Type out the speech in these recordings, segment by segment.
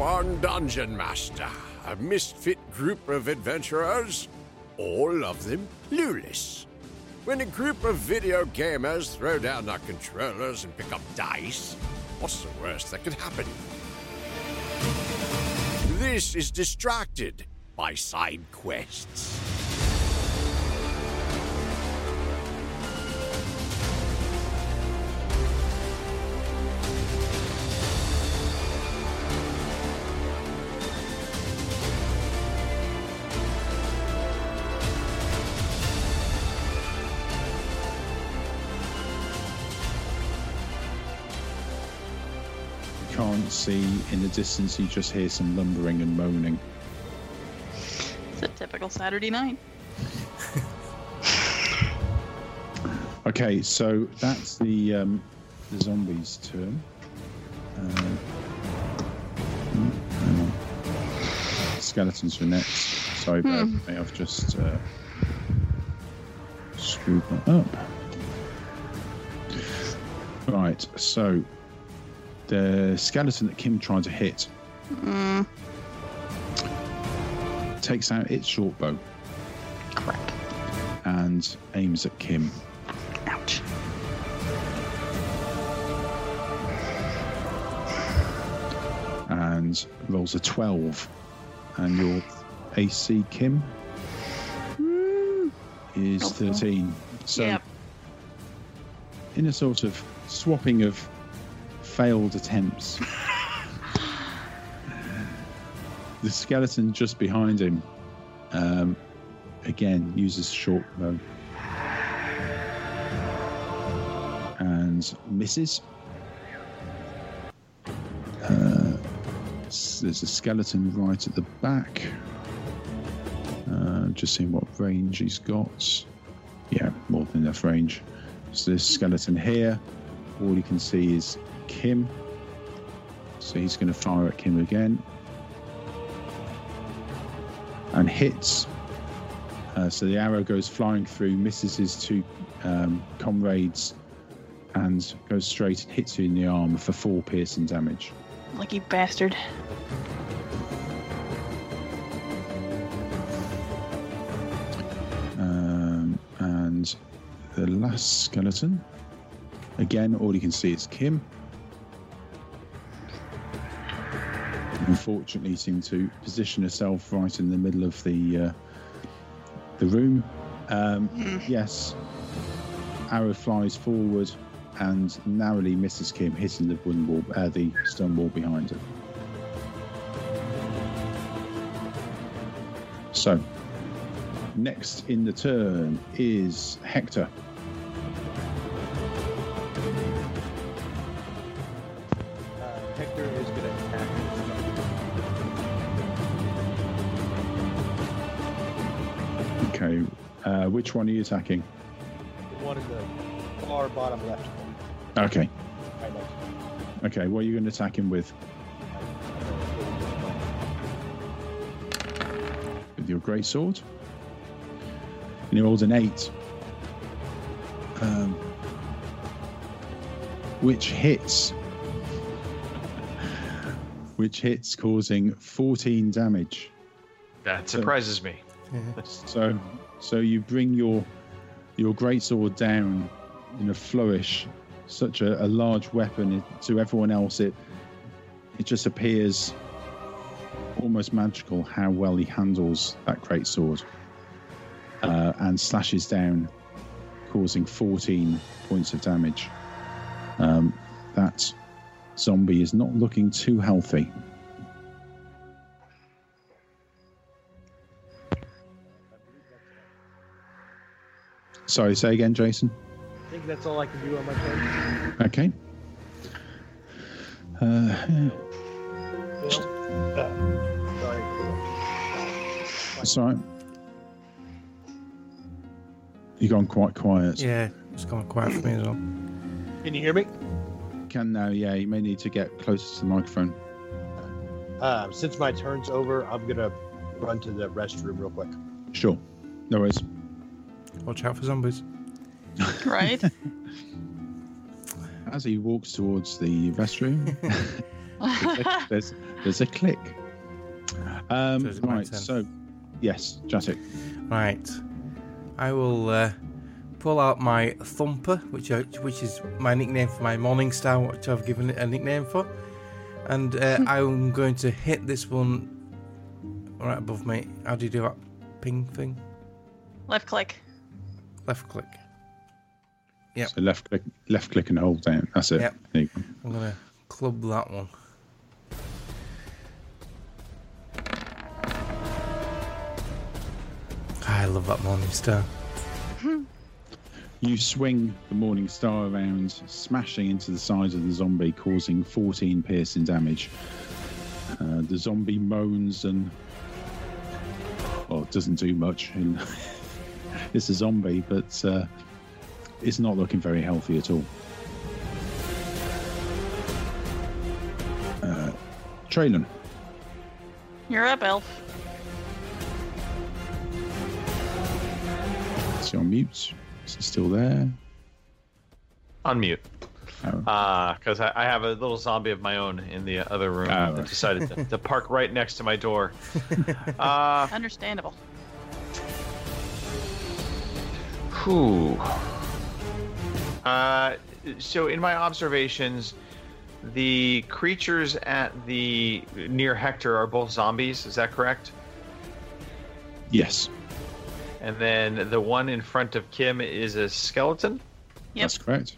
one dungeon master, a misfit group of adventurers, all of them clueless. When a group of video gamers throw down their controllers and pick up dice, what's the worst that could happen? This is distracted by side quests. See in the distance, you just hear some lumbering and moaning. It's a typical Saturday night. Okay, so that's the um, the zombies' turn. Uh, hmm. Skeletons are next. Sorry, with. I've just uh, screwed that up. Right, so the skeleton that Kim tried to hit mm. takes out its short bow Crap. and aims at Kim. Ouch. and rolls a 12. And your AC, Kim, mm. is Helpful. 13. So, Yep. in a sort of swapping of failed attempts, the skeleton just behind him um, again uses short bow and misses. Uh, there's a skeleton right at the back. Uh, just seeing what range he's got. Yeah, more than enough range. So this skeleton here, all you can see is Kim. So he's going to fire at Kim again. And hits. Uh, so the arrow goes flying through, misses his two um, comrades, and goes straight and hits you in the arm for four piercing damage. Lucky bastard. Um, and the last skeleton, again, all you can see is Kim. Unfortunately, seemed to position herself right in the middle of the uh, the room. Um, yes, arrow flies forward and narrowly misses Kim, hitting the wooden wall, uh, the stone wall behind her. So, Next in the turn is Hector. Okay, uh, which one are you attacking? The one in the far bottom left. Okay, Right next okay, what are you going to attack him with? With your great sword? And he rolled an eight. Um, which hits. Which hits, causing 14 damage. That surprises me. So, so you bring your your greatsword down in a flourish, such a, a large weapon to everyone else. It it just appears almost magical how well he handles that greatsword, uh, and slashes down, causing 14 points of damage. Um, that zombie is not looking too healthy. Sorry, say again, Jason. I think that's all I can do on my turn. Okay. Uh, Bill? Uh, sorry. that's all right. You've gone quite quiet. Yeah, it's gone quiet for me as well. Can you hear me? Can now, yeah. You may need to get closer to the microphone. Uh, since my turn's over, I'm going to run to the restroom real quick. Sure. No worries. Watch out for zombies. Right? As he walks towards the restroom, there's, There's a click. Um, So is it my right. turn? So, yes, Jatic. Right. I will uh, pull out my thumper, which I, which is my nickname for my morning star, which I've given it a nickname for, and uh, I'm going to hit this one right above me. How do you do that ping thing? Left click. Left click. Yep. So left click, left click, and hold down. That's it. Yep. There you go. I'm gonna club that one. I love that morning star. You swing the Morning Star around, smashing into the side of the zombie, causing 14 piercing damage. Uh, the zombie moans and. Well, it doesn't do much. And it's a zombie, but uh, it's not looking very healthy at all. Uh, Traylon, You're up, Elf. is he on mute? Is he still there? Unmute. Oh. Uh, because I, I have a little zombie of my own in the other room Ah, that right. decided to, to park right next to my door. Uh, Understandable. Whew. Uh, so in my observations, the creatures at the near Hector are both zombies. Is that correct? Yes, And then the one in front of Kim is a skeleton, Yep. that's correct.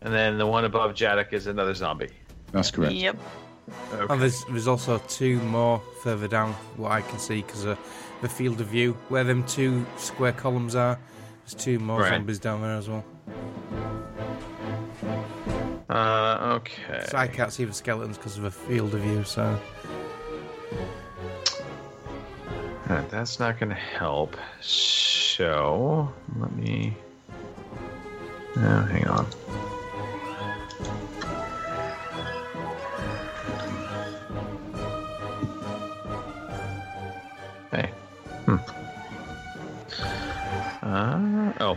and then the one above Jadok is another zombie. That's correct. Yep. And there's there's also two more further down what I can see because of the field of view where them two square columns are. There's two more Right. zombies down there as well. Uh, okay. So I can't see the skeletons because of a field of view. So Uh, that's not going to help. So let me. No, hang on.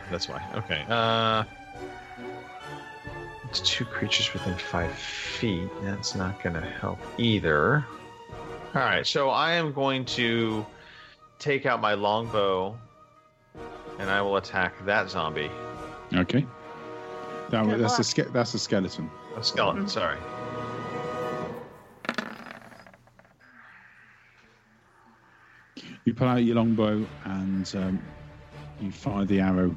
That's why. Okay. Uh, it's two creatures within five feet. That's not going to help either. All right, so I am going to take out my longbow, and I will attack that zombie. Okay. That, Good that's a ske- that's a skeleton. A skeleton, sorry. You pull out your longbow and um, you fire the arrow,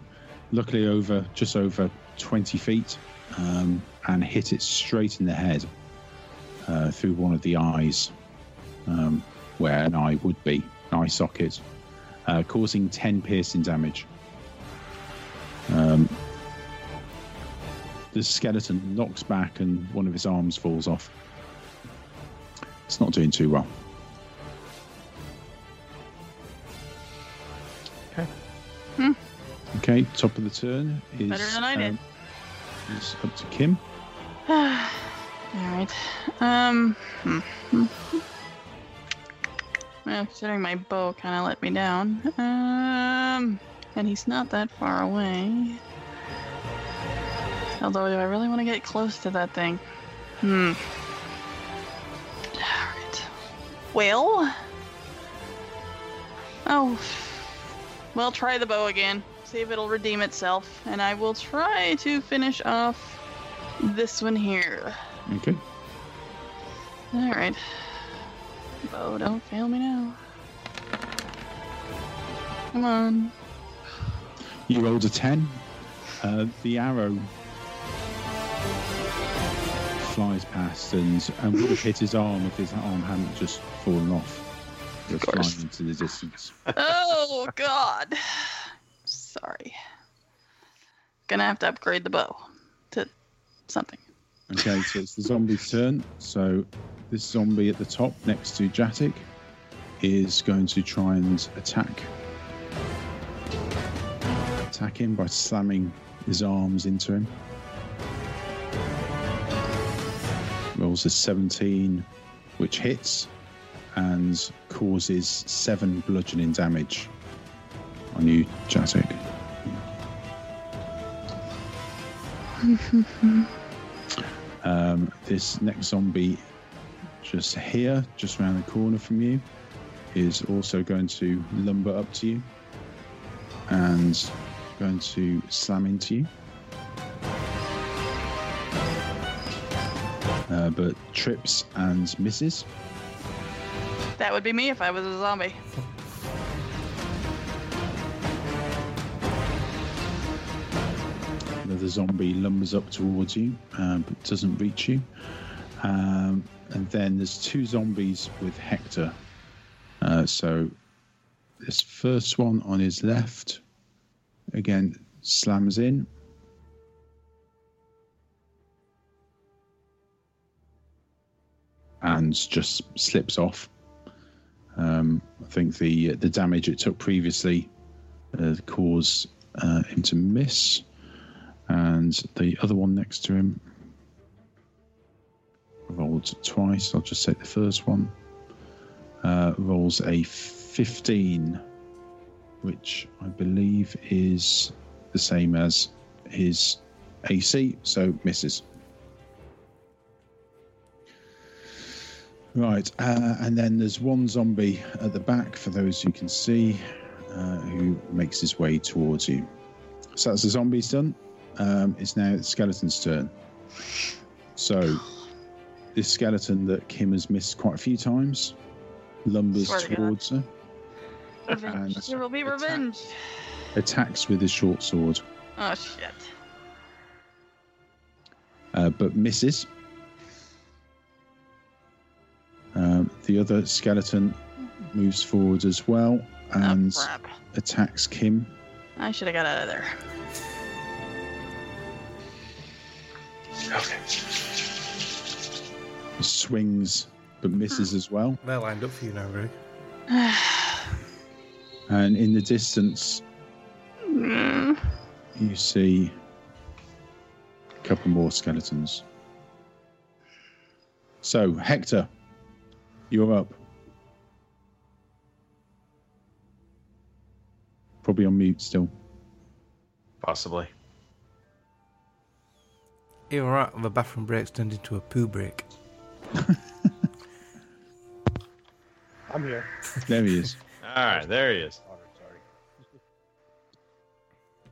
luckily over just over 20 feet, um, and hit it straight in the head uh, through one of the eyes, um, where an eye would be, an eye socket, uh, causing 10 piercing damage. Um, the skeleton knocks back and one of his arms falls off. It's not doing too well. Okay, top of the turn is Better than I did. um, is up to Kim. All right. Um. hmm, hmm, hmm. Well, considering my bow kind of let me down. Um. And he's not that far away. Although, do I really want to get close to that thing? Hmm. Alright. Well. Oh. Well, try the bow again. See if it'll redeem itself. And I will try to finish off this one here. Okay. Alright. Bow, don't fail me now. Come on. You rolled a 10. Uh, the arrow flies past and, and would have hit his arm if his arm hadn't just fallen off. It was course. flying into the distance. Oh, God. Sorry. Gonna have to upgrade the bow to something. Okay, so it's the zombie's turn. So this zombie at the top next to Jatic is going to try and attack attack him by slamming his arms into him. Rolls a 17, which hits and causes seven bludgeoning damage on you, Jatic. Um, this next zombie just here, just around the corner from you, is also going to lumber up to you and going to slam into you. Uh, but trips and misses. That would be me if I was a zombie. Another zombie lumbers up towards you, um, but doesn't reach you. Um, and then there's two zombies with Hector. Uh, so this first one on his left, again, slams in. And just slips off. Um, I think the the damage it took previously uh, caused uh, him to miss and the other one next to him rolled twice. I'll just take the first one. Uh, rolls a 15, which I believe is the same as his AC, so misses. Right, uh, and then there's one zombie at the back for those who can see, uh, who makes his way towards you. So that's the zombies done um, it's now the skeleton's turn. So, this skeleton that Kim has missed quite a few times lumbers Swear to God. towards her, Revenge. And There will be attack. revenge. attacks with his short sword, Oh shit. uh, but misses. Um, the other skeleton moves forward as well and oh attacks Kim. I should have got out of there. Swings but misses hmm. as well. They're lined up for you now, Greg. And in the distance, you see a couple more skeletons. So, Hector, you're up. Probably on mute still. Possibly. You're right, the bathroom break's turned into a poo break. I'm here. There he is. All right, there he is. Sorry, sorry.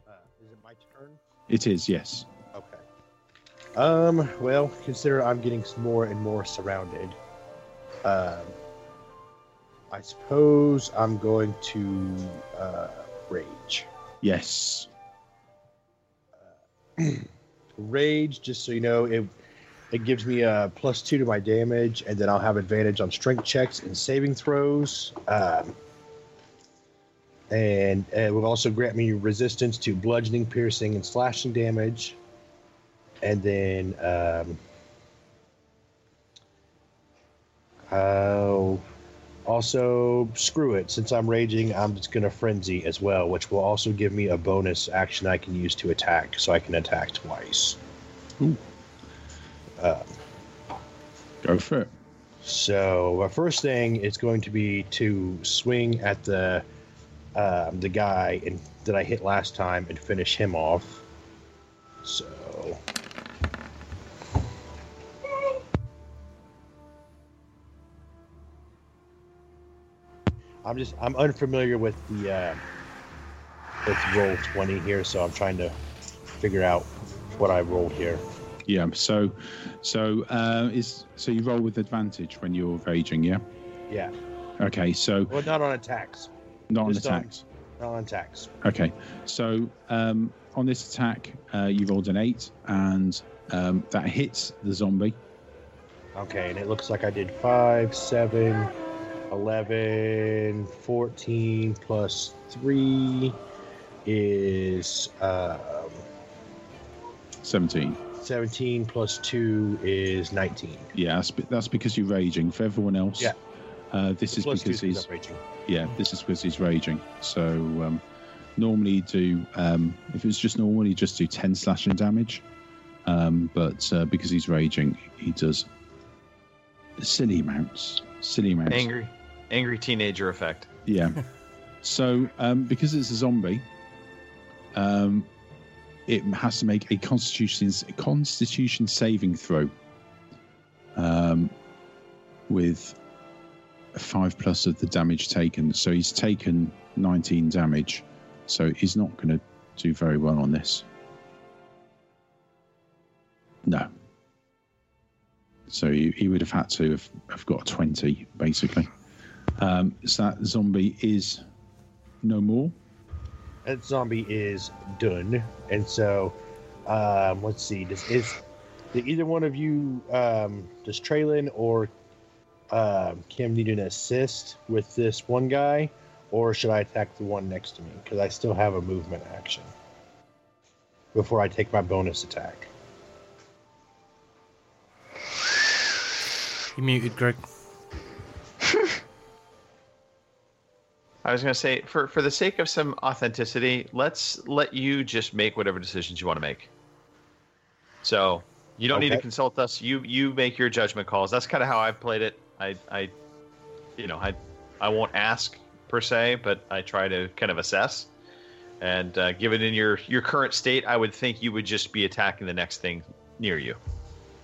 Uh, is it my turn? It is, yes. Okay. Um. Well, consider I'm getting more and more surrounded. Um. I suppose I'm going to uh, rage. Yes. Rage, just so you know, it it gives me a plus two to my damage, and then I'll have advantage on strength checks and saving throws. Um, and it will also grant me resistance to bludgeoning, piercing, and slashing damage. And then um, I'll also screw it. Since I'm raging, I'm just gonna frenzy as well, which will also give me a bonus action I can use to attack, so I can attack twice. Ooh. Uh, Go for it. so my first thing is going to be to swing at the um, the guy in, that I hit last time and finish him off. So I'm just I'm unfamiliar with the uh, with roll twenty here, so I'm trying to figure out what I rolled here. Yeah. So, so uh, is so you roll with advantage when you're raging, yeah. Yeah, Okay. So well, not on attacks. not on Just on- attacks. Not on attacks. Okay, so um, on this attack, uh, you rolled an eight, and um, that hits the zombie. Okay, and it looks like I did 5, 7, 11, 14 plus 3 is um, Seventeen. 17 plus 2 is 19. Yeah, that's, that's because you're raging. For everyone else, Yeah. uh, this is Plus 2 because he's raging. yeah, this is because he's raging. So um, normally do um, if it was just normal, you just do ten slashing damage, um, but uh, because he's raging, he does silly amounts. Silly amounts. Angry, angry teenager effect. Yeah. so, um, because it's a zombie, um, it has to make a constitution a constitution saving throw. Um, with five plus of the damage taken. So he's taken 19 damage. So he's not going to do very well on this. No. So he, he would have had to have, have got 20, basically. Um, so that zombie is no more. That zombie is done. And so, um, let's see. Does is did either one of you, um, does Traylon or um, Kim need an assist with this one guy, or should I attack the one next to me? Because I still have a movement action before I take my bonus attack. You muted, Greg. I was going to say, for for the sake of some authenticity, let's let you just make whatever decisions you want to make. So you don't need to consult us. You you make your judgment calls. That's kind of how I've played it. I I, you know, I I won't ask per se, but I try to kind of assess. And uh, given in your your current state, I would think you would just be attacking the next thing near you.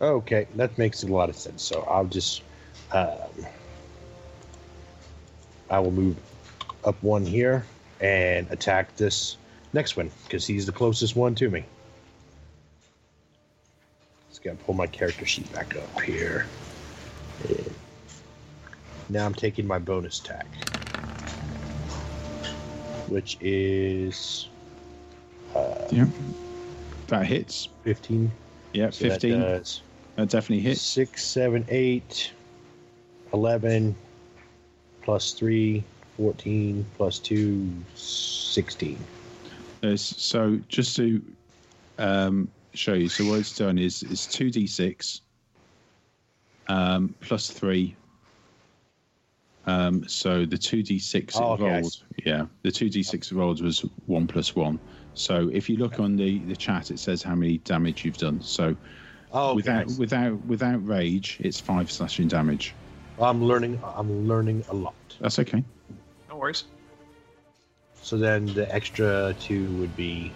Okay, that makes a lot of sense. So I'll just, um, I will move up one here and attack this next one because he's the closest one to me. Just gotta pull my character sheet back up here. And now I'm taking my bonus attack, which is uh, Yeah. That hits. 15. Yeah, So 15. That, does definitely hits. Six, seven, eight, 11, plus 3, 14, plus 2, 16. So just to um, show you, so what it's done is it's 2d6 um, plus 3. Um, so the 2d6 Oh, okay, rolled, yeah, the 2d6 it rolled was 1 plus 1. So if you look on the, the chat, it says how many damage you've done. So Oh, without without without rage, it's 5 slashing damage. I'm learning. I'm learning a lot. That's okay. No worries. So then the extra two would be.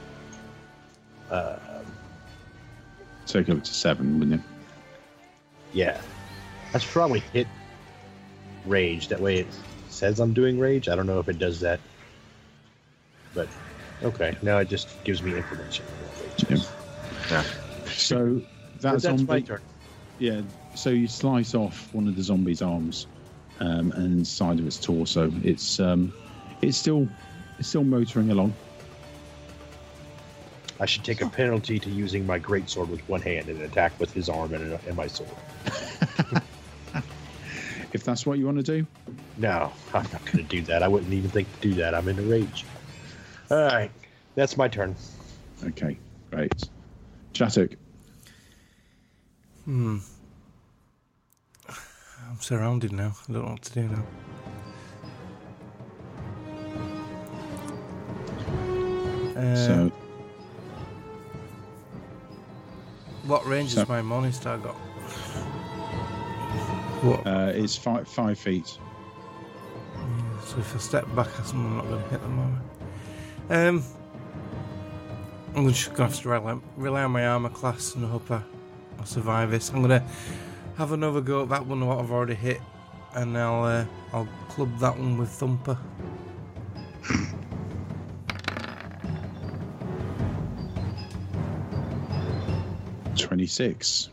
Uh, Take it up to 7, wouldn't it? yeah, that's probably hit rage. That way it says I'm doing rage. I don't know if it does that, but okay. Now it just gives me information. on what rage is. Yeah. So that that's zombie. my turn. Yeah, so you slice off one of the zombie's arms um, and side of its torso. It's um, it's still it's still motoring along. I should take a penalty to using my great sword with one hand and attack with his arm and, and my sword. If that's what you want to do, No, I'm not going to do that. I wouldn't even think to do that. I'm in a rage. All right, that's my turn. okay, great. Chatuk, Hmm. I'm surrounded now. I don't know what to do now. Uh, so what range so- has my morning star got? What? uh, it's five five feet. So if I step back, I'm not going to hit the moment. Um, I'm just going to have to rely, rely on my armor class and hope I, I'll survive this. I'm going to have another go at that one what I've already hit, and I'll uh, I'll club that one with Thumper. Twenty six.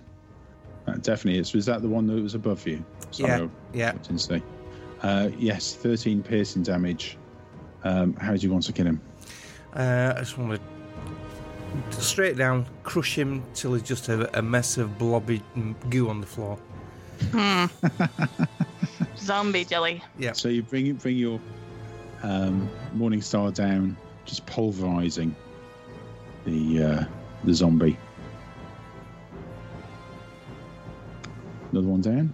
That definitely is. Was that the one that was above you? Yeah, yeah. I. Uh, yes, thirteen piercing damage. Um, how do you want to kill him? Uh, I just want to straight down crush him till he's just a, a mess of blobby goo on the floor. Hmm. Zombie jelly. Yeah. So you bring bring your um, morning star down, just pulverizing the uh, the zombie. Another one down.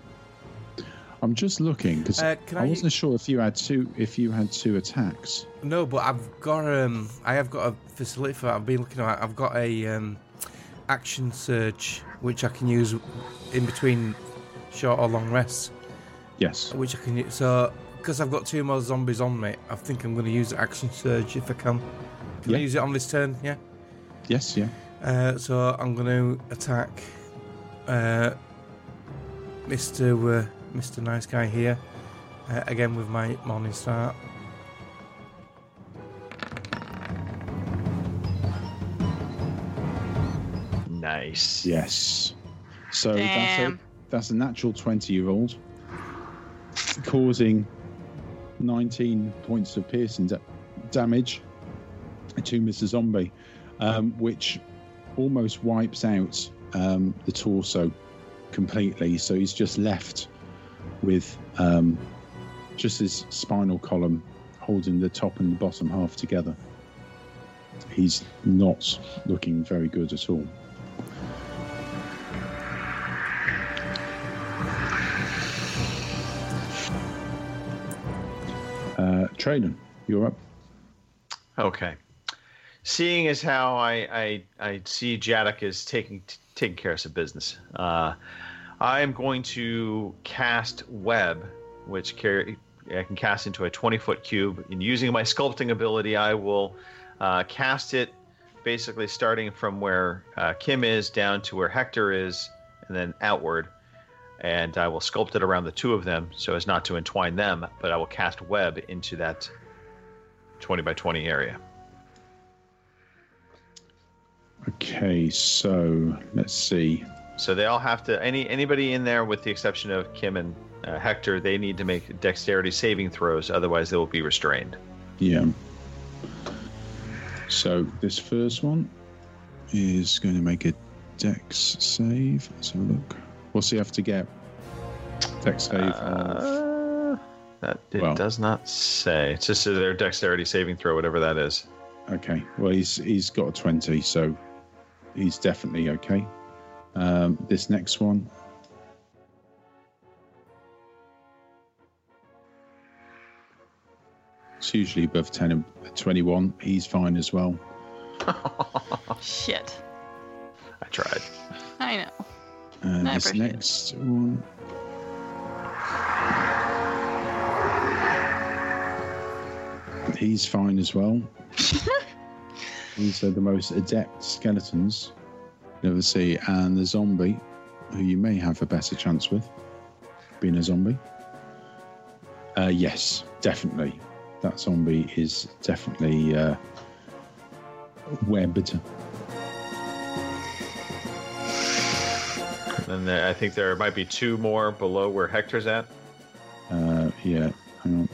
I'm just looking because Uh, I I- wasn't sure if you had two if you had two attacks. No, but I've got um, I have got a facility for that. I've been looking at. I've got a um, action surge which I can use in between short or long rests, Yes. which I can use. So because I've got two more zombies on me, I think I'm going to use action surge if I can. Can Yeah. I use it on this turn? Yeah. Yes. Yeah. Uh, so I'm going to attack uh, Mr. Uh, Mr. Nice Guy here. Uh, again with my morning star. Nice. Yes. So that's a, that's a natural 20 year old causing 19 points of piercing da- damage to Mr. Zombie, um, which almost wipes out um, the torso completely. So he's just left with um, just his spinal column holding the top and the bottom half together. He's not looking very good at all. Uh, Traden, you're up. Okay. Seeing as how I I, I see Jadok is taking taking care of some business, uh, I am going to cast web, which carry, I can cast into a twenty foot cube. And using my sculpting ability, I will uh, cast it basically starting from where uh, Kim is down to where Hector is, and then outward. And I will sculpt it around the two of them so as not to entwine them, but I will cast web into that 20 by 20 area. Okay, so let's see. So they all have to any anybody in there with the exception of Kim and uh, Hector, they need to make dexterity saving throws, otherwise they will be restrained. Yeah. So this first one is going to make a dex save. Let's have a look. What's he have to get? Dex save. Uh, that it Well. does not say. It's just their dexterity saving throw, whatever that is. Okay. Well, he's he's got a twenty, so he's definitely okay. Um, this next one. It's usually above 10 and 21. He's fine as well. Shit. I tried. I know. And I this appreciate it. next one. He's fine as well. These are the most adept skeletons you ever see. And the zombie, who you may have a better chance with, being a zombie. Uh, yes, definitely. That zombie is definitely uh, webbed. And there, I think there might be two more below where Hector's at. Uh, yeah, hang on.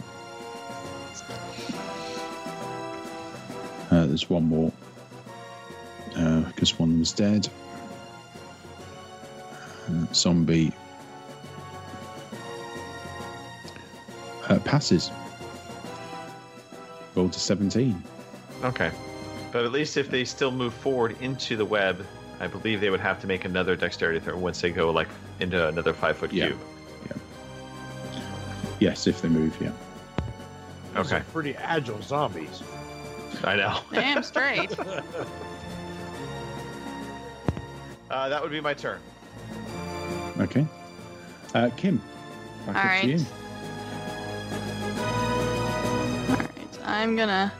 Uh, there's one more. Because one was dead. Uh, zombie. Uh, passes. Roll to 17. Okay. But at least if they still move forward into the web, I believe they would have to make another dexterity throw once they go like into another five foot Yeah. cube. Yes, if they move, yeah. Those Okay. pretty agile zombies. I know. Damn straight. Uh, that would be my turn. Okay. Uh, Kim, back All up right. to you. Alright, I'm gonna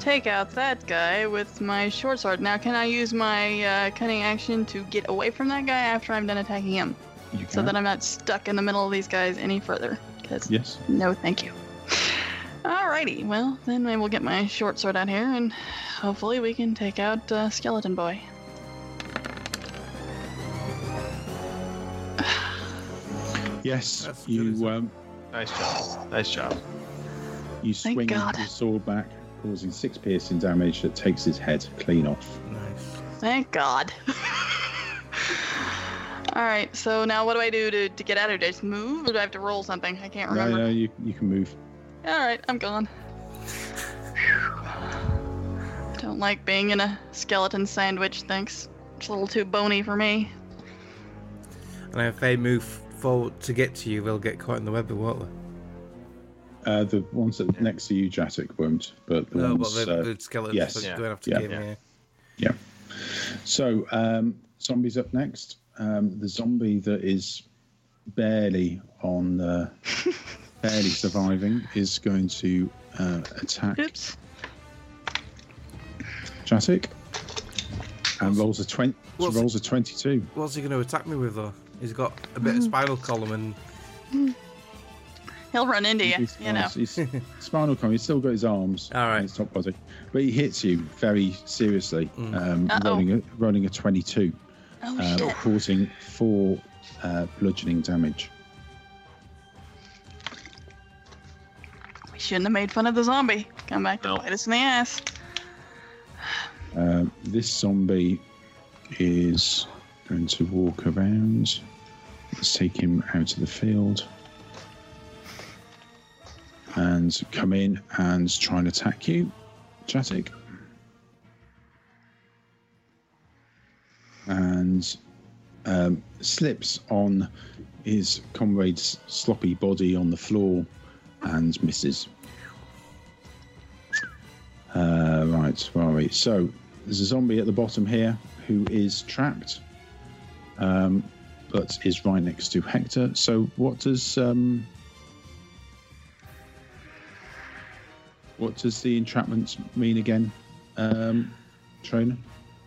take out that guy with my short sword. Now, can I use my uh, cunning action to get away from that guy after I'm done attacking him? You can. So that I'm not stuck in the middle of these guys any further. Because, Yes. no, thank you. Alrighty, well, then I will get my short sword out here and hopefully we can take out uh, Skeleton Boy. Yes, That's you it? um, Nice job. Nice job. you swing God. your sword back, causing six piercing damage that takes his head clean off. Nice. Thank God. Alright, so now what do I do to, to get out of here? Do I just move or do I have to roll something? I can't No, remember. no, you you can move. Alright, I'm gone. Don't like being in a skeleton sandwich, thanks. It's a little too bony for me. And if they move forward to get to you, they'll get caught in the web, won't they? Uh, the ones that next to you, Jatic, won't, but the No, but ones. the, uh, the skeletons yes. that Yeah. don't have to Yeah. get Yeah. Yeah. So, um, zombies up next. Um, the zombie that is barely on, uh, barely surviving is going to uh, attack Oops. Jatic and rolls a twenty. What's- rolls a twenty-two. What's he going to attack me with, though? He's got a bit of spinal column and He'll run into you, He's you know. fast. He's spinal column. He's still got his arms All right. and his top body, but he hits you very seriously, um, rolling a rolling a twenty-two, Oh uh, shit. causing four uh, bludgeoning damage. We shouldn't have made fun of the zombie. Come back to No. bite us in the ass. Uh, this zombie is going to walk around. Let's take him out of the field. And come in and try and attack you, Jatic. And um, slips on his comrade's sloppy body on the floor and misses. Uh, right, where are we? So there's a zombie at the bottom here who is trapped, um, but is right next to Hector. So what does um, what does the entrapment mean again, um, trainer?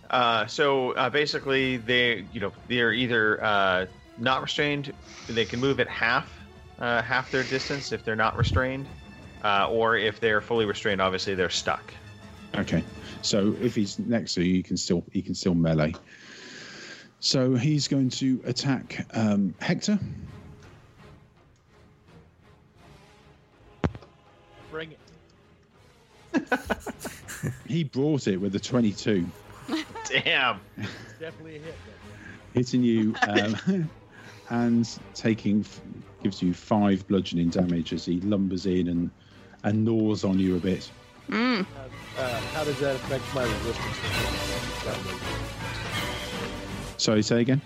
Uh, so uh, basically, they you know they're either uh, not restrained, they can move at half uh, half their distance if they're not restrained, uh, or if they're fully restrained, obviously they're stuck. Okay, so if he's next to you, you can still he can still melee. So he's going to attack um, Hector. Bring it. He brought it with a 22. Damn. Definitely a hit. hitting you um, and taking gives you five bludgeoning damage as he lumbers in and and gnaws on you a bit. Mm. Uh, how does that affect my resistance? Sorry, say again.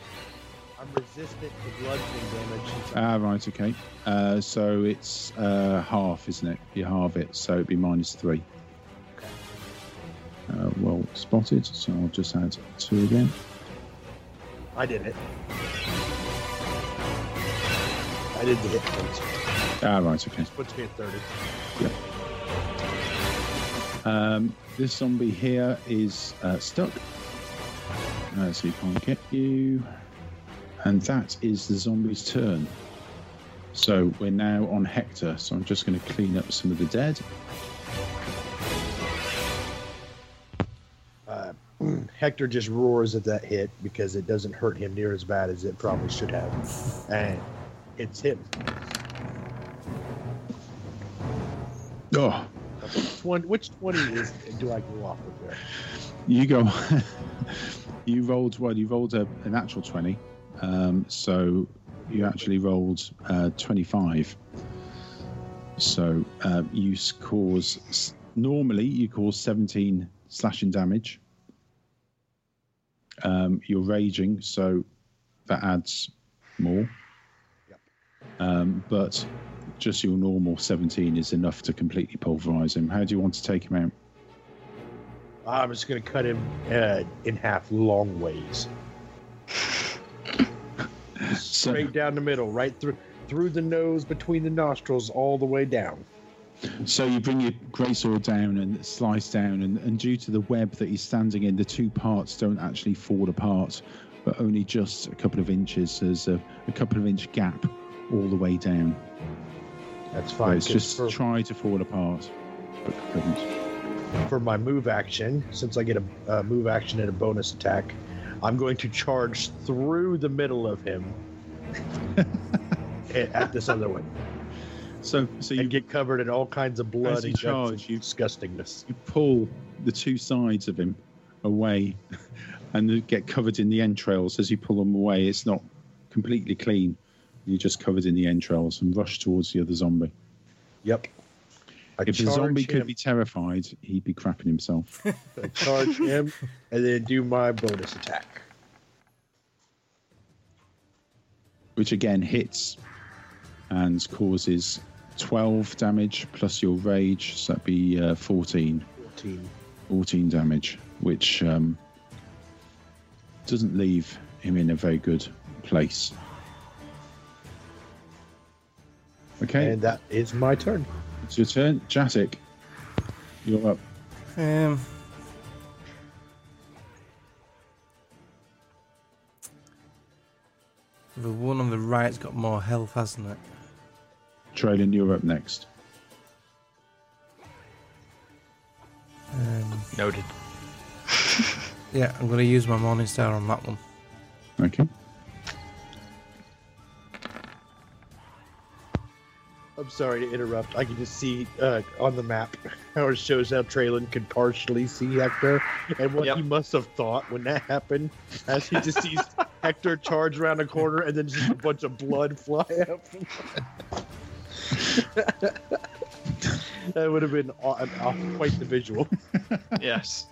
I'm resistant to bludgeoning damage. Ah, right, okay. Uh, so it's uh, half, isn't it? You halve it, so it'd be minus three. Okay. Uh, well spotted. So I'll just add two again. I did it. I did the hit points. Ah, right, okay. Puts me at 30. Um, this zombie here is uh, stuck. Uh, so he can't get you. And that is the zombie's turn. So we're now on Hector. So I'm just going to clean up some of the dead. Uh, Hector just roars at that hit because it doesn't hurt him near as bad as it probably should have. And it's him. Oh, Which, one, which 20 is do I go off with there? you go. you rolled well. You rolled a, a natural twenty, um, so you actually rolled uh, twenty-five. So uh, you cause normally you cause seventeen slashing damage. Um, you're raging, so that adds more. Yep. Um, but just your normal 17 is enough to completely pulverize him. How do you want to take him out? I'm just going to cut him uh, in half long ways. So- Straight down the middle, right through through the nose, between the nostrils, all the way down. So you bring your greatsword down and slice down, and, and due to the web that he's standing in, the two parts don't actually fall apart, but only just a couple of inches. There's a, a couple of inch gap all the way down. That's So fine. it's just for, try to fall apart, but couldn't. For my move action, since I get a uh, move action and a bonus attack, I'm going to charge through the middle of him at at this other one So, so you and get covered in all kinds of blood and charge, you- disgustingness. you pull the two sides of him away, and get covered in the entrails. As you pull them away, it's not completely clean. You're just covered in the entrails and rush towards the other zombie. Yep. I If the charge zombie could be terrified, he'd be crapping himself. Charge him, and then do my bonus attack. which again hits and causes 12 damage plus your rage, so that'd be uh, 14, 14. 14 damage, which um, doesn't leave him in a very good place. Okay, And that is my turn. It's your turn. Jatic, you're up. Um, the one on the right's got more health, hasn't it? Traylon, you're up next. Um, Noted. yeah, I'm going to use my Morning Star on that one. Okay. I'm sorry to interrupt. I can just see uh, on the map how it shows how Traylon could partially see Hector and what Yep. he must have thought when that happened. As he just sees Hector charge around a corner and then just a bunch of blood fly out. that would have been aw- aw- quite the visual. Yes.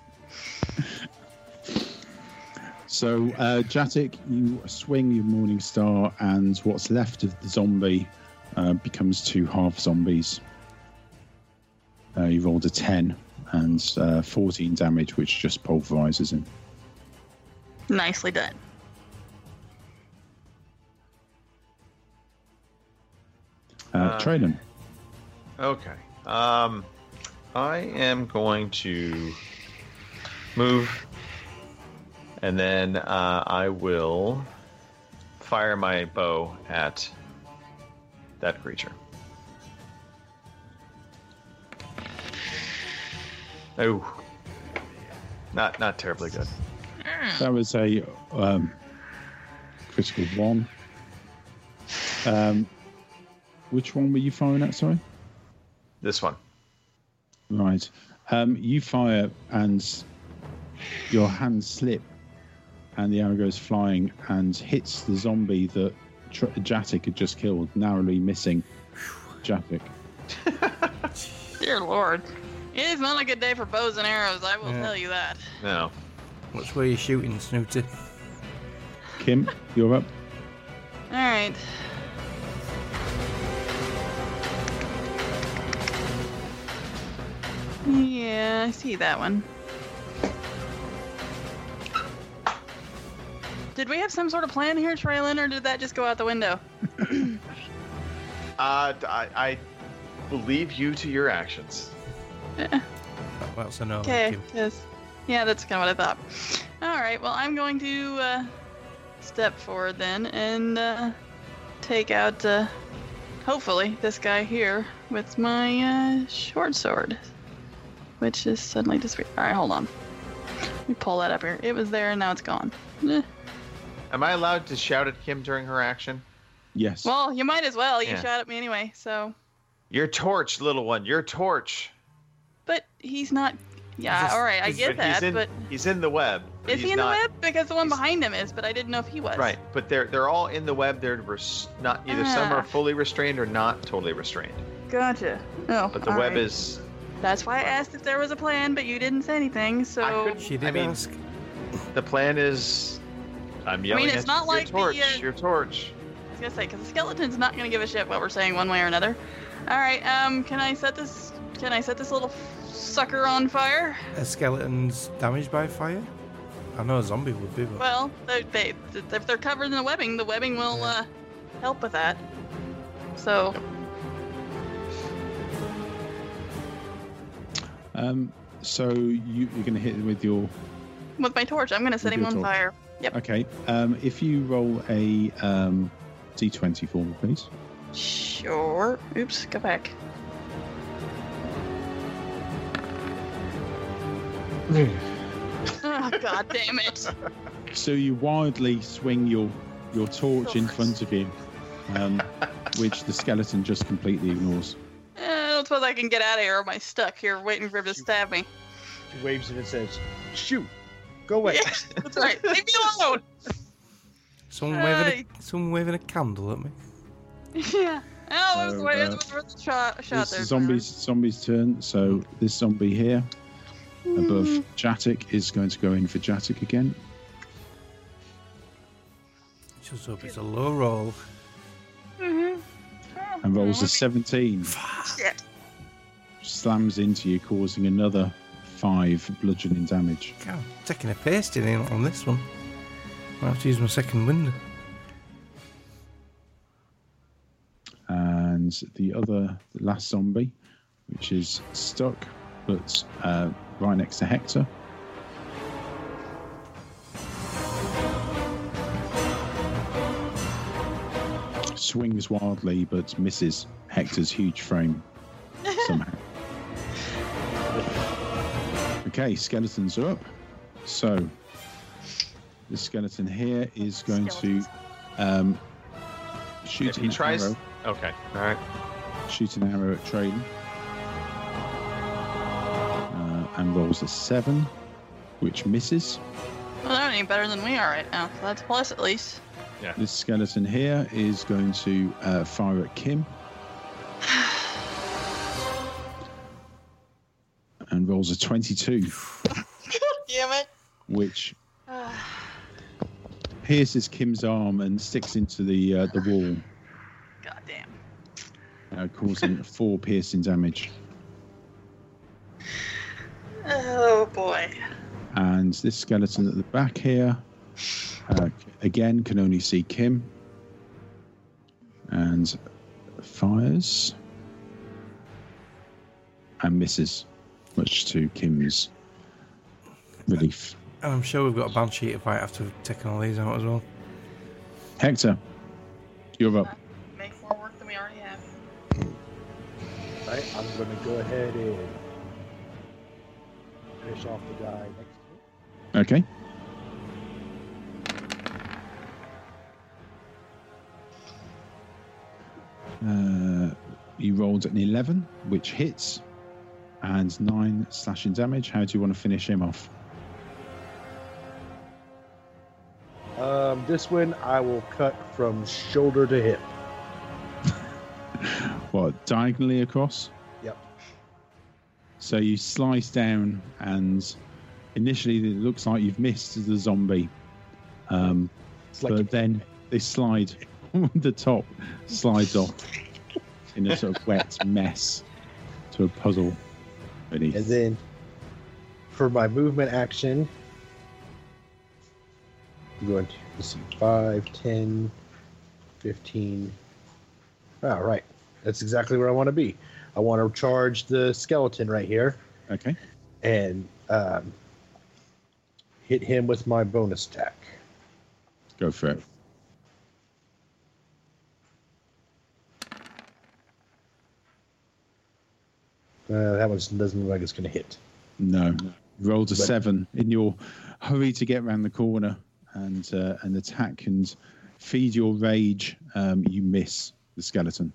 So, uh, Jatic, you swing your Morning Star, and what's left of the zombie uh, becomes two half zombies. Uh, you rolled a 10 and uh, 14 damage, which just pulverizes him. Nicely done. Uh, Uh, Traylon, Okay. Um, I am going to move, and then uh, I will fire my bow at that creature. Oh, not not terribly good. that was a um, critical one. Um, which one were you firing at? Sorry. This one. Right. Um, you fire and your hands slip, and the arrow goes flying and hits the zombie that Tr- Jatic had just killed, narrowly missing Jatic. Dear Lord. It is not a good day for bows and arrows, I will Yeah. tell you that. No. Which way are you shooting, Snooty? Kim, you're up. Alright. Yeah, I see that one. Did we have some sort of plan here, Traylon, or did that just go out the window? Uh, I, I believe you to your actions. That- That's a no. Okay, yes. Yeah, that's kind of what I thought. Alright, well, I'm going to uh, step forward then and uh, take out, uh, hopefully, this guy here with my uh, short sword. Which is suddenly disappeared. Alright, hold on. Let me pull that up here. It was there and now it's gone. Eh. Am I allowed to shout at Kim during her action? Yes. Well, you might as well. You Yeah. shot at me anyway, so. Your torch, little one. Your torch. But he's not. Yeah, Just- alright, I he's- get But he's that, in, but. he's in the web. but Is he in not- the web? Because the one he's- behind him is, but I didn't know if he was. Right, but they're they're all in the web. They're res- not either some Ah. are fully restrained or not totally restrained. Gotcha. Oh, But the all web right. is That's why I asked if there was a plan, but you didn't say anything, so. could- She did I mean- ask. the plan is. I'm yelling it's at not your like the, torch. uh, Your torch. I was gonna say, because the skeleton's not gonna give a shit what we're saying one way or another. Alright, um, can I set this. Can I set this little sucker on fire? A skeleton's damaged by fire? I know a zombie would be, but Well, they, they, if they're covered in the webbing, the webbing will, uh, help with that. So, Um, so you, you're going to hit him with your. with my torch, I'm gonna set With him on torch. fire. Yep. Okay. Um, if you roll a um, d20 for me, please. Sure. Oops, go back. Oh, God damn it. So you wildly swing your your torch in front of you, um, which the skeleton just completely ignores. Eh, I don't suppose I can get out of here or am I stuck here waiting for him to stab me? She waves it and says, "Shoot, go away." Yeah, that's right. Leave me alone! someone waving a, someone waving a candle at me. yeah. Oh, it was So, the it uh, was worth the shot, shot It's there. the zombies zombies turn. So this zombie here above Jatic is going to go in for Jatic again. Just hope it's a low roll. Mm-hmm. and rolls a 17. Shit. Slams into you, causing another five bludgeoning damage. God, I'm taking a pasting in on this one. I have to use my second window. And the other, the last zombie, which is stuck, but uh, right next to Hector. Swings wildly, but misses Hector's huge frame somehow. Okay, skeletons are up. So the skeleton here is going Skeletons. to um, shoot If an he tries, arrow, okay, all right. shoot an arrow at Traden, uh, and rolls a seven, which misses. Well, they're any better than we are right now. So that's plus at least. Yeah. This skeleton here is going to uh, fire at Kim. Rolls a 22, Damn it. which pierces Kim's arm and sticks into the uh, the wall, God damn. uh, causing four piercing damage. Oh boy. And this skeleton at the back here, uh, again, can only see Kim. And fires. And misses, much to Kim's relief. And I'm sure we've got a balance sheet if I have to taking all these out as well. Hector, you're up. Make more work than we already have. Right, I'm going to go ahead and finish off the guy next to me. Okay. Uh, you rolled an 11, which hits, and 9 slashing damage. How do you want to finish him off? Um, this one I will cut from shoulder to hip. What, diagonally across? Yep. So you slice down, and initially it looks like you've missed the zombie. Um, like but then they slide, the top slides off in a sort of wet mess to a puzzle And then for my movement action, I'm going to let's see 5, 10, 15. All right. That's exactly where I want to be. I want to charge the skeleton right here Okay. and um, hit him with my bonus attack. Go for it. Uh, that one doesn't look like it's going to hit. No. You rolled a But- seven in your hurry to get around the corner and uh, and attack and feed your rage. Um, you miss the skeleton.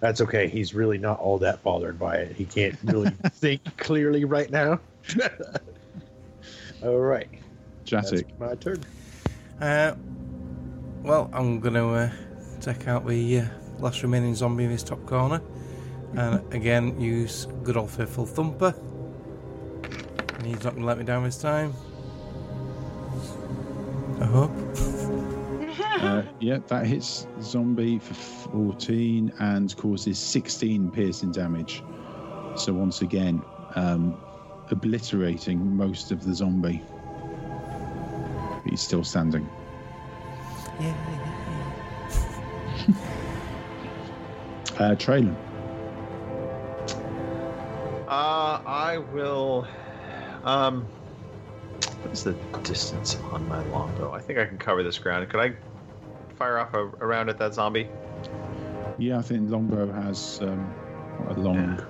That's okay. He's really not all that bothered by it. He can't really think clearly right now. all right. That's Jatic. my turn. Uh, well, I'm going to uh, take out the uh, last remaining zombie in this top corner. And again, use good old faithful Thumper. And he's not going to let me down this time. I hope. Uh, yeah, that hits zombie for 14 and causes 16 piercing damage. So once again, um, obliterating most of the zombie. But he's still standing. Yeah. Uh, Traylon. I will. Um, what's the distance on my longbow? I think I can cover this ground. Could I fire off a, around at that zombie? Yeah, I think longbow has um, a long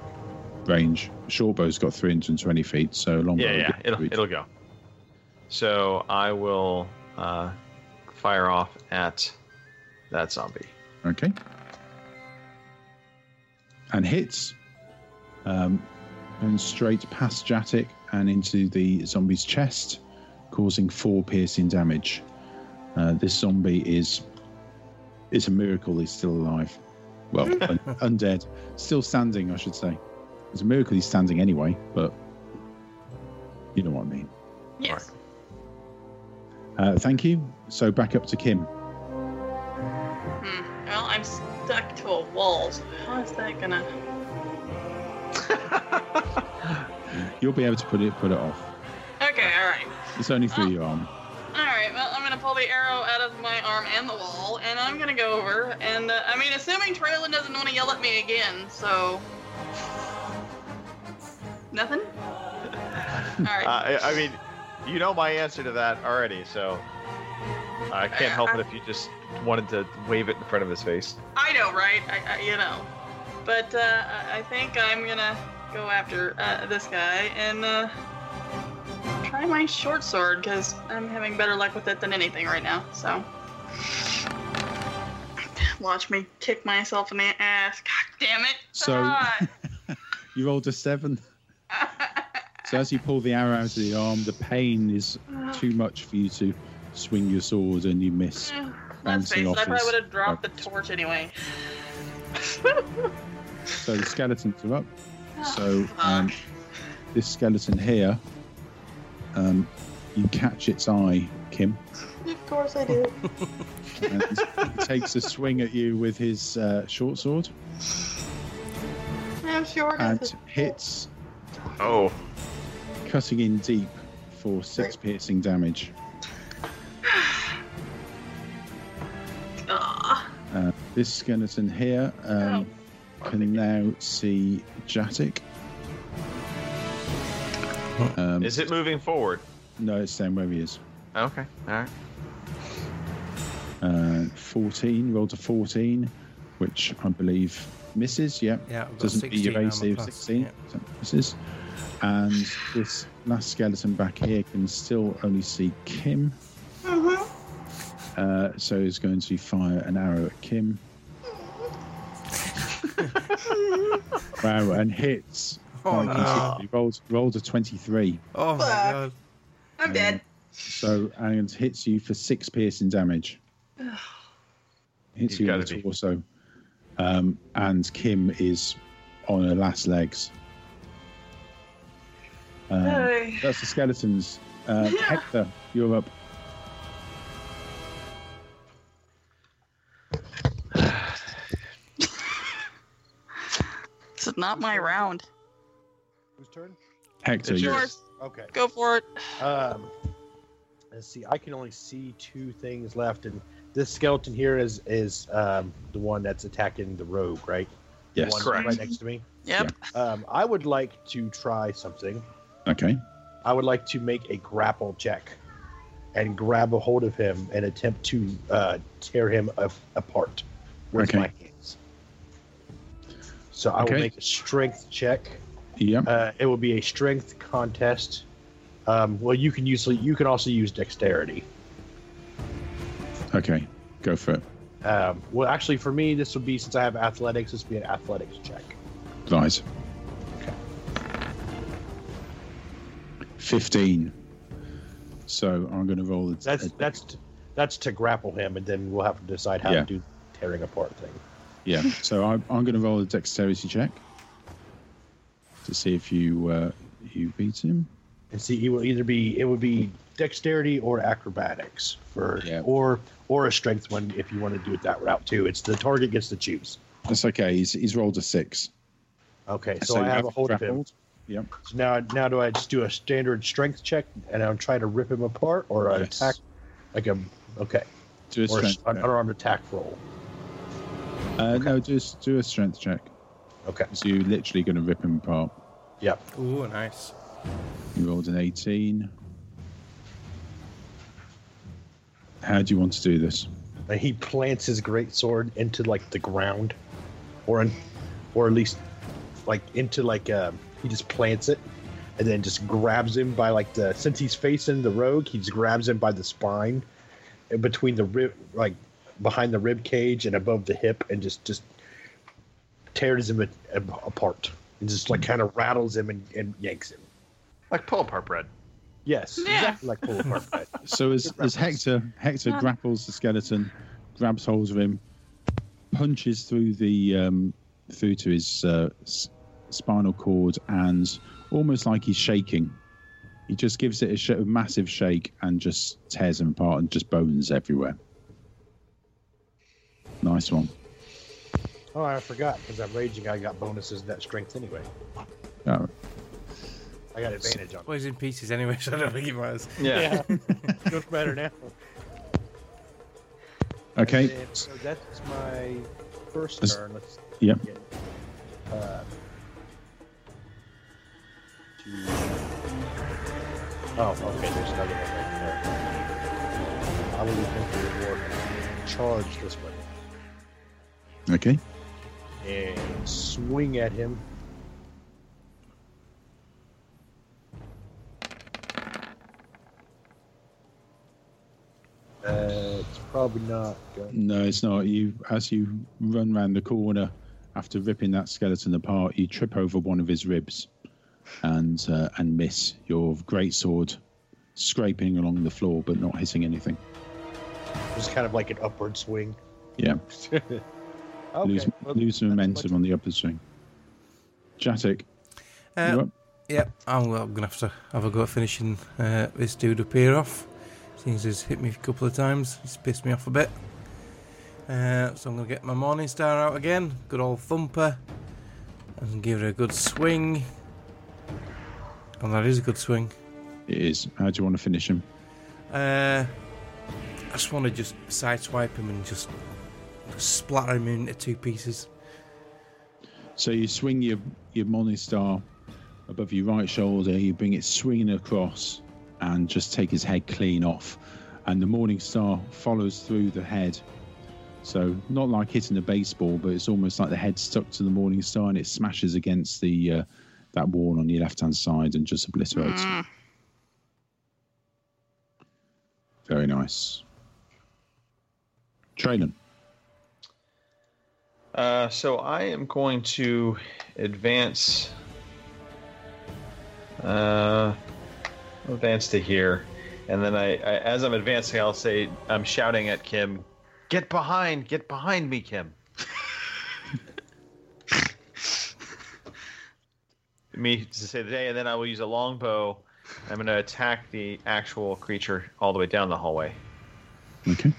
range. Shortbow's got 320 feet, so longbow. Yeah, yeah, it'll it'll go. So I will uh, fire off at that zombie. Okay. And hits. Um, and straight past Jatic and into the zombie's chest, causing four piercing damage. Uh, this zombie is. It's a miracle he's still alive. Well, un- undead. Still standing, I should say. It's a miracle he's standing anyway, but. You know what I mean. Yes. Uh, thank you. So back up to Kim. Hmm. Well, I'm stuck to a wall. So how is that gonna? You'll be able to put it put it off. Okay. All right. It's only through your arm. All right. Well, I'm gonna pull the arrow out of my arm and the wall, and I'm gonna go over. And uh, I mean, assuming Traylon doesn't want to yell at me again, so nothing. All right. Uh, I, I mean, you know my answer to that already. So I can't help it if you just wanted to wave it in front of his face. I know, right? I, I you know. But uh, I- I think I'm gonna go after uh, this guy and uh, try my short sword because I'm having better luck with it than anything right now. So watch me kick myself in the ass. God damn it! So-. You rolled a seven. So as you pull the arrow out of the arm, the pain is too much for you to swing your sword, and you miss. Let's bouncing face it, off I probably would have dropped the torch anyway. So the skeletons are up. Oh, So um, this skeleton here, um, you catch its eye, Kim, of course I do. and he takes a swing at you with his uh, short sword I'm sure and hits, Oh, cutting in deep for six piercing damage. Ah. Uh, this skeleton here um, can now see Jatic. Um, is it moving forward? No, it's staying where he is. Okay, all right. Uh, 14, rolled to 14, which I believe misses. Yeah, Yeah, doesn't beat 16 your armor AC of 16. yeah. So misses. And this last skeleton back here can still only see Kim. Uh, so he's going to fire an arrow at Kim. wow, and hits. Oh, quite no. considerably. Rolled, rolled a 23. Oh my Fuck. god. I'm dead. So, and hits you for six piercing damage. Hits You've you in the be- torso. Um, and Kim is on her last legs. Um, Hey. that's the skeletons. Uh, Yeah. Hector, you're up. This is not my round. Whose turn? Hector, It's yours. Okay. Go for it. Um, let's see. I can only see two things left, and this skeleton here is is um, the one that's attacking the rogue, right? The Yes. one Correct. Right next to me. Yep. Um, I would like to try something. Okay. I would like to make a grapple check and grab a hold of him and attempt to uh, tear him a- apart with Okay. my hands. So I Okay. will make a strength check. Yep. Uh, it will be a strength contest. Um, well, you can use you can also use dexterity. Okay. Go for it. Um, well, actually, for me, this would be since I have athletics. This would be an athletics check. Right. Okay. 15. So I'm going to roll the. That's that's that's to grapple him, and then we'll have to decide how Yeah. to do tearing apart thing. Yeah. So I, I'm going to roll a dexterity check to see if you uh, you beat him. And see, it will either be it would be dexterity or acrobatics for Yeah. or or a strength one if you want to do it that route too. It's the target gets to choose. That's okay. He's, he's rolled a six. Okay, so, I have a hold of him. Yep. So now now do I just do a standard strength check and I'll try to rip him apart or an Yes. attack like a okay Do a or an unarmed attack roll. Uh, No, just do a strength check. Okay. So you're literally going to rip him apart. Yep. Ooh, nice. You rolled an 18. How do you want to do this? And he plants his great sword into like the ground, or in, or at least like into like um, he just plants it, and then just grabs him by like the since he's facing the rogue, he just grabs him by the spine, in between the rib like behind the rib cage and above the hip, and just just tears him a- a- apart, and just like kind of rattles him and, and yanks him. Like pull apart bread. Yes, Yeah. exactly like pull apart. bread. So as, as Hector Hector grapples the skeleton, grabs hold of him, punches through the um, through to his uh, s- spinal cord, and almost like he's shaking, he just gives it a, sh- a massive shake and just tears him apart, and just bones everywhere. Nice one. Oh, I forgot because I'm raging. I got bonuses that strength anyway. Oh, I got advantage on. Well, he's in pieces anyway, so I don't think he matters. Yeah. Feels better now. okay. And so that's my first This- turn. Let's Yep. get uh. Oh, okay. There's another one right there. I will use mental reward and charge this weapon Okay. and swing at him. Uh, it's probably not. No, it's not. You as you run round the corner after ripping that skeleton apart, you trip over one of his ribs and uh, and miss your great sword scraping along the floor but not hitting anything. It was kind of like an upward swing. Yeah. okay. lose well, lose that's momentum on the upper swing. Jatic, you Uh, up? yeah, I'm, well, I'm gonna have to have a go at finishing uh, this dude up here off. Seems he's hit me a couple of times. He's pissed me off a bit. Uh, so I'm gonna get my morning star out again. Good old thumper, and give it a good swing. And that is a good swing. It is. How do you want to finish him? Uh, I just want to just sideswipe him and just splatter him into two pieces. So you swing your your morning star above your right shoulder. You bring it swinging across, and just take his head clean off. And the morning star follows through the head. So not like hitting a baseball, but it's almost like the head stuck to the morning star, and it smashes against the uh, that wall on your left hand side and just obliterates. it. Very nice. Traylon. Uh, so I am going to advance. Uh, advance to here, and then I, I, as I'm advancing, I'll say, I'm shouting at Kim, "Get behind! Get behind me, Kim!" me to say the day, and then I will use a longbow. I'm going to attack the actual creature all the way down the hallway. Okay.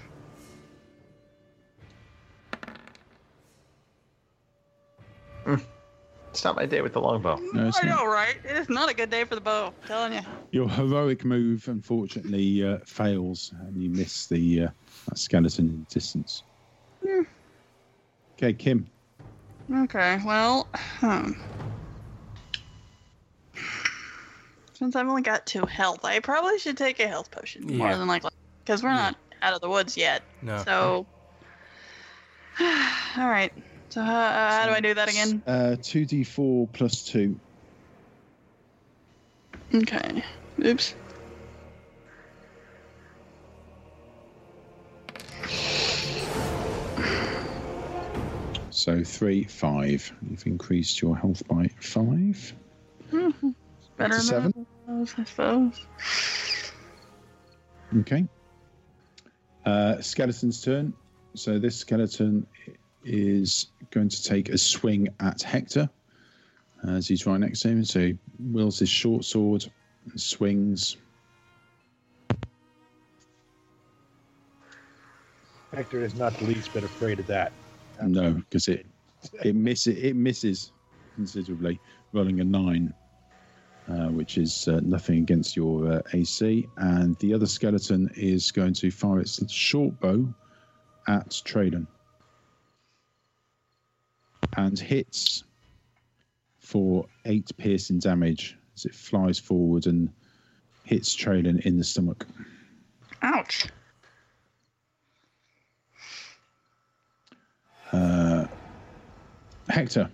It's not my day with the longbow. No, it's I not. know, right? It is not a good day for the bow. I'm telling you. Your heroic move, unfortunately, uh, fails, and you miss the uh, that skeleton in distance. Okay, Kim. Okay, well, hmm. Since I've only got two health, I probably should take a health potion more than likely, because we're not out of the woods yet. No. So, all right. So how, uh, how do I do that again? Uh, two d four plus two. Okay. Oops. So three, five. You've increased your health by five. Better than seven. those, I suppose. Okay. Uh, skeleton's turn. So this skeleton is going to take a swing at Hector as he's right next to him. So he wields his short sword and swings. Hector is not the least bit afraid of that. No, because it it misses it misses considerably, rolling a nine, uh, which is uh, nothing against your uh, AC. And the other skeleton is going to fire its short bow at Traden and hits for eight piercing damage as it flies forward and hits Traden in the stomach. Ouch. Uh, Hector,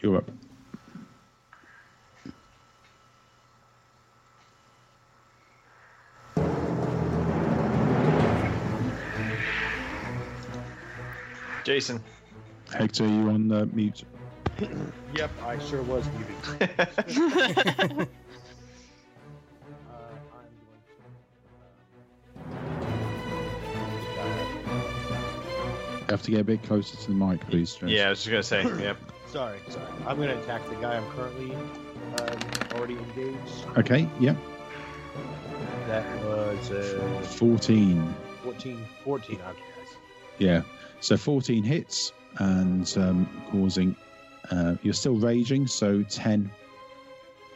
you're up. Jason. Hector, you on uh, mute? Yep, I sure was muted. Uh, I'm going to. You have to get a bit closer to the mic, please. James. Yeah, I was just gonna say. Yep. Sorry, sorry. I'm going to attack the guy I'm currently um, already engaged. Okay. Yep. That was uh, 14. 14, 14 on guys. Yeah. So 14 hits and um, causing. Uh, you're still raging, so 10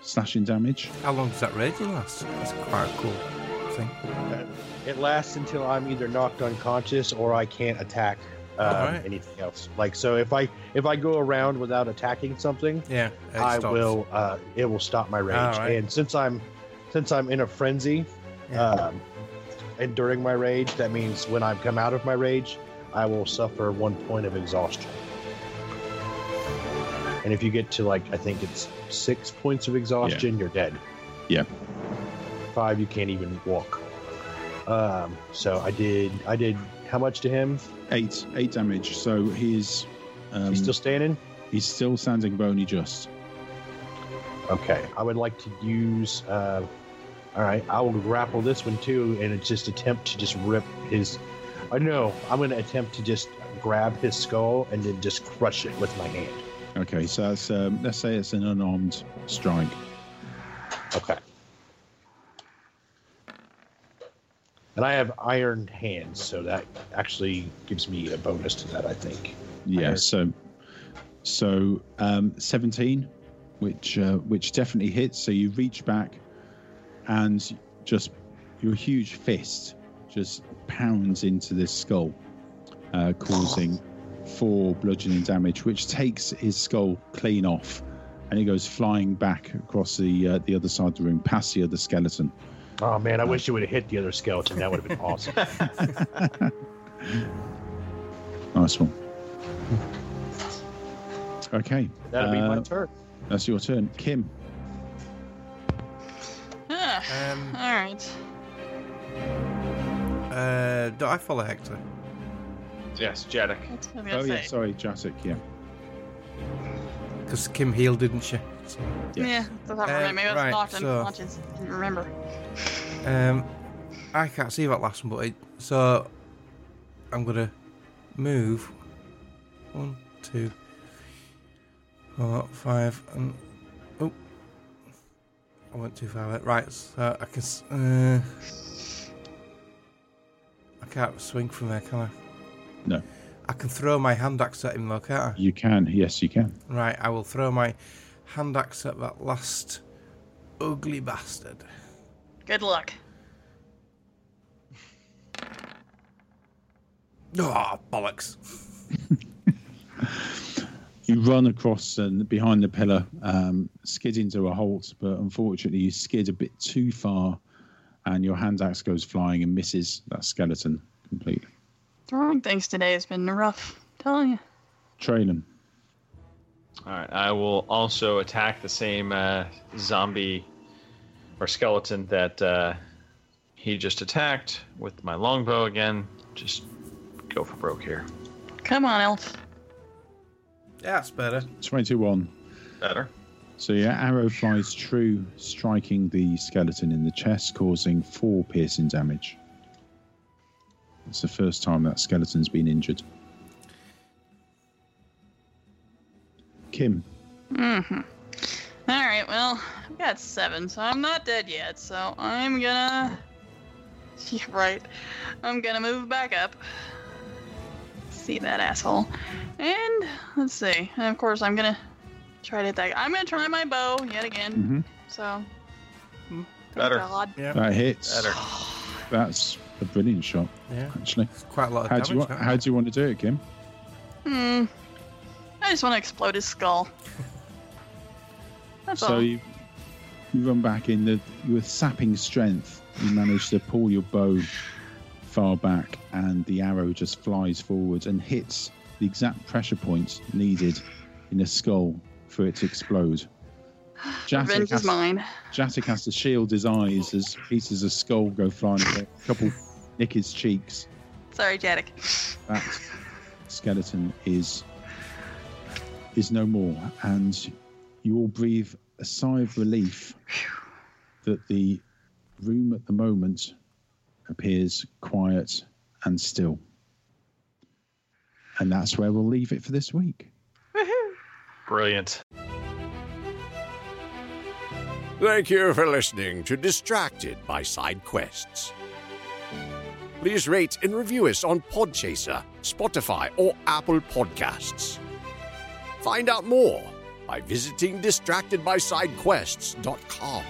slashing damage. How long does that raging last? That's quite a cool thing. Uh, It lasts until I'm either knocked unconscious or I can't attack um, Alright. anything else. Like so, if I if I go around without attacking something, Yeah, I stops. will. Uh, it will stop my rage. Alright. And since I'm since I'm in a frenzy, Yeah. um, and during my rage, that means when I come out of my rage, I will suffer one point of exhaustion. And if you get to like, I think it's six points of exhaustion, you're dead. Yeah. Five, you can't even walk. Um, so I did. I did. How much to him? Eight, eight damage. So he's um, He's still standing. he's still standing bony just. Okay. I would like to use. Uh, all right. I will grapple this one too, and it's just attempt to just rip his. I know. I'm going to attempt to just grab his skull and then just crush it with my hand. Okay, so that's um, let's say it's an unarmed strike. Okay. And I have iron hands, so that actually gives me a bonus to that. I think. Yeah. Okay. So, so um, seventeen, which uh, which definitely hits. So you reach back, and just your huge fist just pounds into this skull, uh, causing four bludgeoning damage, which takes his skull clean off, and he goes flying back across the uh, the other side of the room, past the other skeleton. Oh man, I wish you would have hit the other skeleton. That would have been awesome. Nice one. Okay, That'll be my uh, turn. that's your turn, Kim. Ah, Um, all right. Uh, do I follow Hector? Yes, Jeddick. That's what I was gonna Oh yeah, say. sorry, Jacek. Yeah. Because Kim healed, didn't she? Yes. Yeah, that's not Um, right. Maybe I was right, knocked so- unconscious. Didn't remember. um, I can't see that last one, but it, so I'm gonna move one, two, four, five, and oh, I went too far. Right, so I can. Uh, I can't swing from there, can I? No. I can throw my hand axe at him, though, can't I? You can. Yes, you can. Right, I will throw my hand axe at that last ugly bastard. Good luck. Oh, bollocks. You run across and behind the pillar, um, skid into a halt, but unfortunately you skid a bit too far, and your hand axe goes flying and misses that skeleton completely. Throwing things today has been rough. Telling you. Traylon. All right, I will also attack the same uh, zombie or skeleton that uh, he just attacked with my longbow again. Just go for broke here. Come on, Elf. Yeah, it's better. 21. Better. So your arrow flies true, striking the skeleton in the chest, causing four piercing damage. It's the first time that skeleton's been injured. Kim. Mm-hmm. All right. Well, I've got seven, so I'm not dead yet. So I'm gonna. Yeah, right. I'm gonna move back up. See that asshole. And let's see. And of course, I'm gonna try to hit that. I'm gonna try my bow yet again. hmm So. Better. God. Yeah, That hits. Better. That's a brilliant shot, yeah. actually. It's quite a lot of How damage. do you, wa- how do you want to do it, Kim? Hmm. I just want to explode his skull. That's So all. you, you run back in the with sapping strength. You manage to pull your bow far back, and the arrow just flies forward and hits the exact pressure point needed in the skull for it to explode. Jatic Revenge has, is mine. Jatic has to shield his eyes as pieces of skull go flying. A couple nick his cheeks. Sorry, Jatic. That skeleton is is no more, and you all breathe a sigh of relief that the room at the moment appears quiet and still. And that's where we'll leave it for this week. Brilliant. Thank you for listening to Distracted by Side Quests. Please rate and review us on Podchaser, Spotify, or Apple Podcasts. Find out more by visiting distractedbysidequests.com.